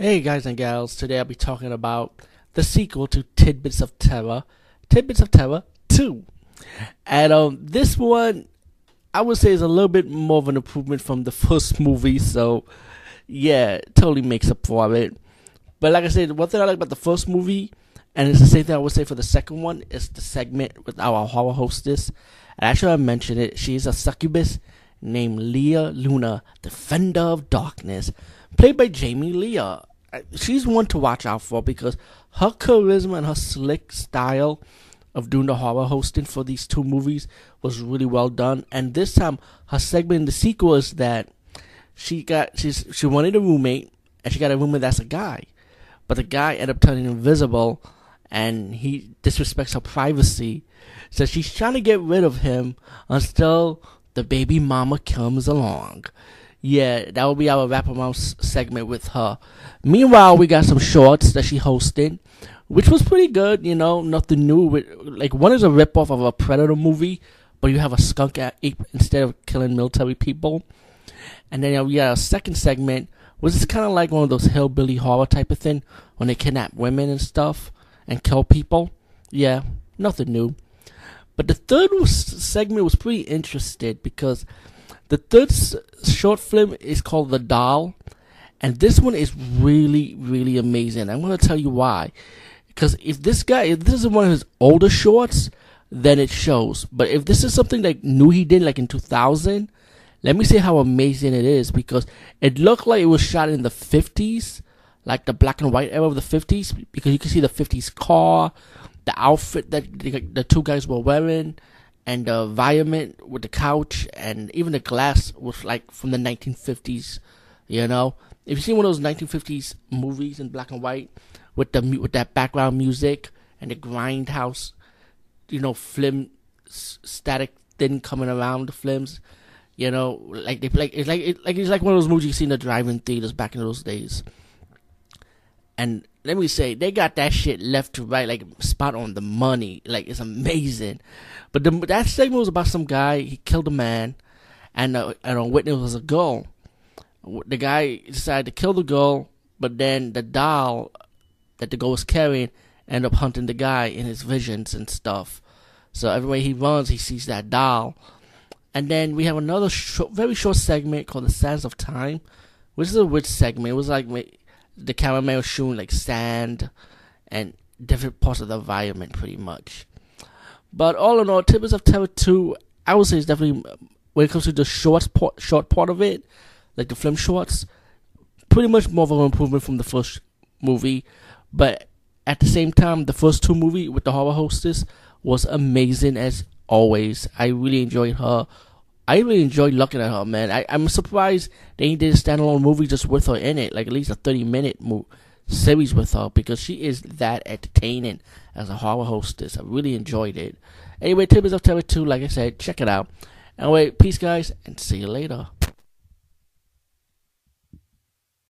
Hey guys and gals, today I'll be talking about the sequel to Tidbits of Terror, Tidbits of Terror 2. And um, this one, I would say, is a little bit more of an improvement from the first movie, so yeah, totally makes up for it. But like I said, one thing I like about the first movie, and it's the same thing I would say for the second one, is the segment with our horror hostess. And actually, I mentioned it, she's a succubus named LeiLuna, Defender of Darkness, played by Jamie Leah she's one to watch out for because her charisma and her slick style of doing the horror hosting for these two movies was really well done. And this time, her segment in the sequel is that she got she's she wanted a roommate and she got a roommate that's a guy, but the guy ended up turning invisible and he disrespects her privacy. So she's trying to get rid of him until the baby mama comes along yeah, that will be our wrap around segment with her. Meanwhile, we got some shorts that she hosted, which was pretty good. You know, nothing new. With, like one is a ripoff of a Predator movie, but you have a skunk ape instead of killing military people. And then uh, we got a second segment, which is kind of like one of those hillbilly horror type of thing when they kidnap women and stuff and kill people. Yeah, nothing new. But the third segment was pretty interesting because the third short film is called The Doll, and this one is really, really amazing. I'm going to tell you why. Because if this guy, if this is one of his older shorts, then it shows. But if this is something like new he did like in 2000, let me say how amazing it is because it looked like it was shot in the 50s, like the black and white era of the 50s, because you can see the 50s car, the outfit that the two guys were wearing, and the environment with the couch and even the glass was like from the 1950s. You know, if you see one of those 1950s movies in black and white with the with that background music and the grindhouse, you know, film static thing coming around the films, you know, like they like it's like it, like it's like one of those movies you see in the drive-in theaters back in those days. And let me say, they got that shit left to right, like spot on the money. Like it's amazing. But the, that segment was about some guy. He killed a man, and uh, and a witness was a girl. The guy decided to kill the girl, but then the doll that the girl was carrying ended up hunting the guy in his visions and stuff. So everywhere he runs, he sees that doll. And then we have another short, very short segment called "The Sands of Time," which is a weird segment. It was like the cameraman was showing like sand and different parts of the environment, pretty much. But all in all, Tidbits of Terror 2, I would say is definitely, um, when it comes to the short part, short part of it, like the film shorts, pretty much more of an improvement from the first movie. But at the same time, the first two movie with the horror hostess was amazing as always. I really enjoyed her. I really enjoyed looking at her, man. I, I'm surprised they did a standalone movie just with her in it, like at least a 30 minute movie series with her because she is that entertaining as a horror hostess. I really enjoyed it. Anyway, Tidbits of Terror 2, like I said, check it out. Anyway, peace, guys, and see you later.